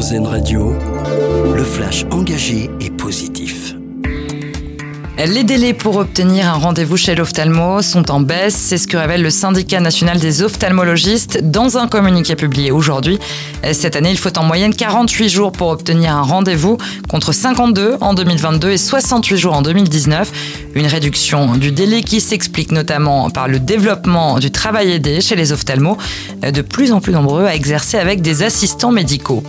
Radio, le flash engagé et positif. Les délais pour obtenir un rendez-vous chez l'ophtalmo sont en baisse, c'est ce que révèle le syndicat national des ophtalmologistes dans un communiqué publié aujourd'hui. Cette année, il faut en moyenne 48 jours pour obtenir un rendez-vous contre 52 en 2022 et 68 jours en 2019. Une réduction du délai qui s'explique notamment par le développement du travail aidé chez les ophtalmos, de plus en plus nombreux à exercer avec des assistants médicaux.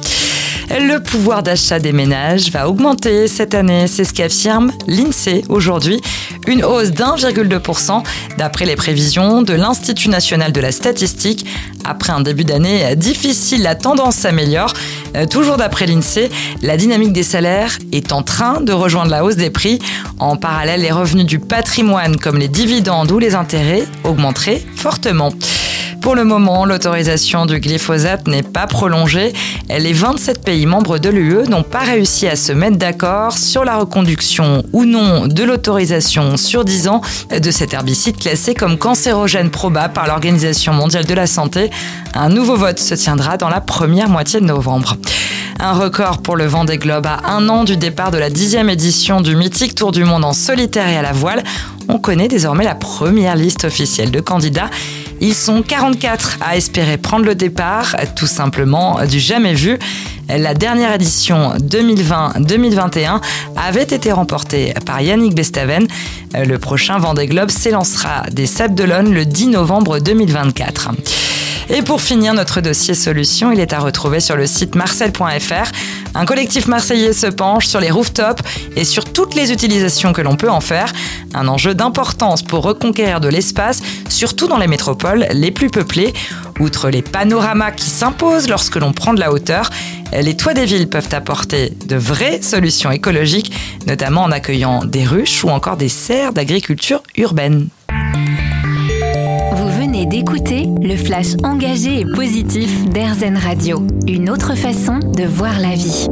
Le pouvoir d'achat des ménages va augmenter cette année, c'est ce qu'affirme l'INSEE aujourd'hui. Une hausse d'1,2% d'après les prévisions de l'Institut national de la statistique. Après un début d'année difficile, la tendance s'améliore. Euh, toujours d'après l'INSEE, la dynamique des salaires est en train de rejoindre la hausse des prix. En parallèle, les revenus du patrimoine comme les dividendes ou les intérêts augmenteraient fortement. Pour le moment, l'autorisation du glyphosate n'est pas prolongée. Les 27 pays membres de l'UE n'ont pas réussi à se mettre d'accord sur la reconduction ou non de l'autorisation sur 10 ans de cet herbicide classé comme cancérogène probable par l'Organisation mondiale de la santé. Un nouveau vote se tiendra dans la première moitié de novembre. Un record pour le Vendée Globe à un an du départ de la dixième édition du mythique Tour du Monde en solitaire et à la voile. On connaît désormais la première liste officielle de candidats. Ils sont 44 à espérer prendre le départ, tout simplement du jamais vu. La dernière édition 2020-2021 avait été remportée par Yannick Bestaven. Le prochain Vendée Globe s'élancera des Sables d'Olonne le 10 novembre 2024. Et pour finir notre dossier solution, il est à retrouver sur le site marcel.fr. Un collectif marseillais se penche sur les rooftops et sur toutes les utilisations que l'on peut en faire. Un enjeu d'importance pour reconquérir de l'espace, surtout dans les métropoles les plus peuplées. Outre les panoramas qui s'imposent lorsque l'on prend de la hauteur, les toits des villes peuvent apporter de vraies solutions écologiques, notamment en accueillant des ruches ou encore des serres d'agriculture urbaine d'écouter le flash engagé et positif d'Airzen Radio. Une autre façon de voir la vie.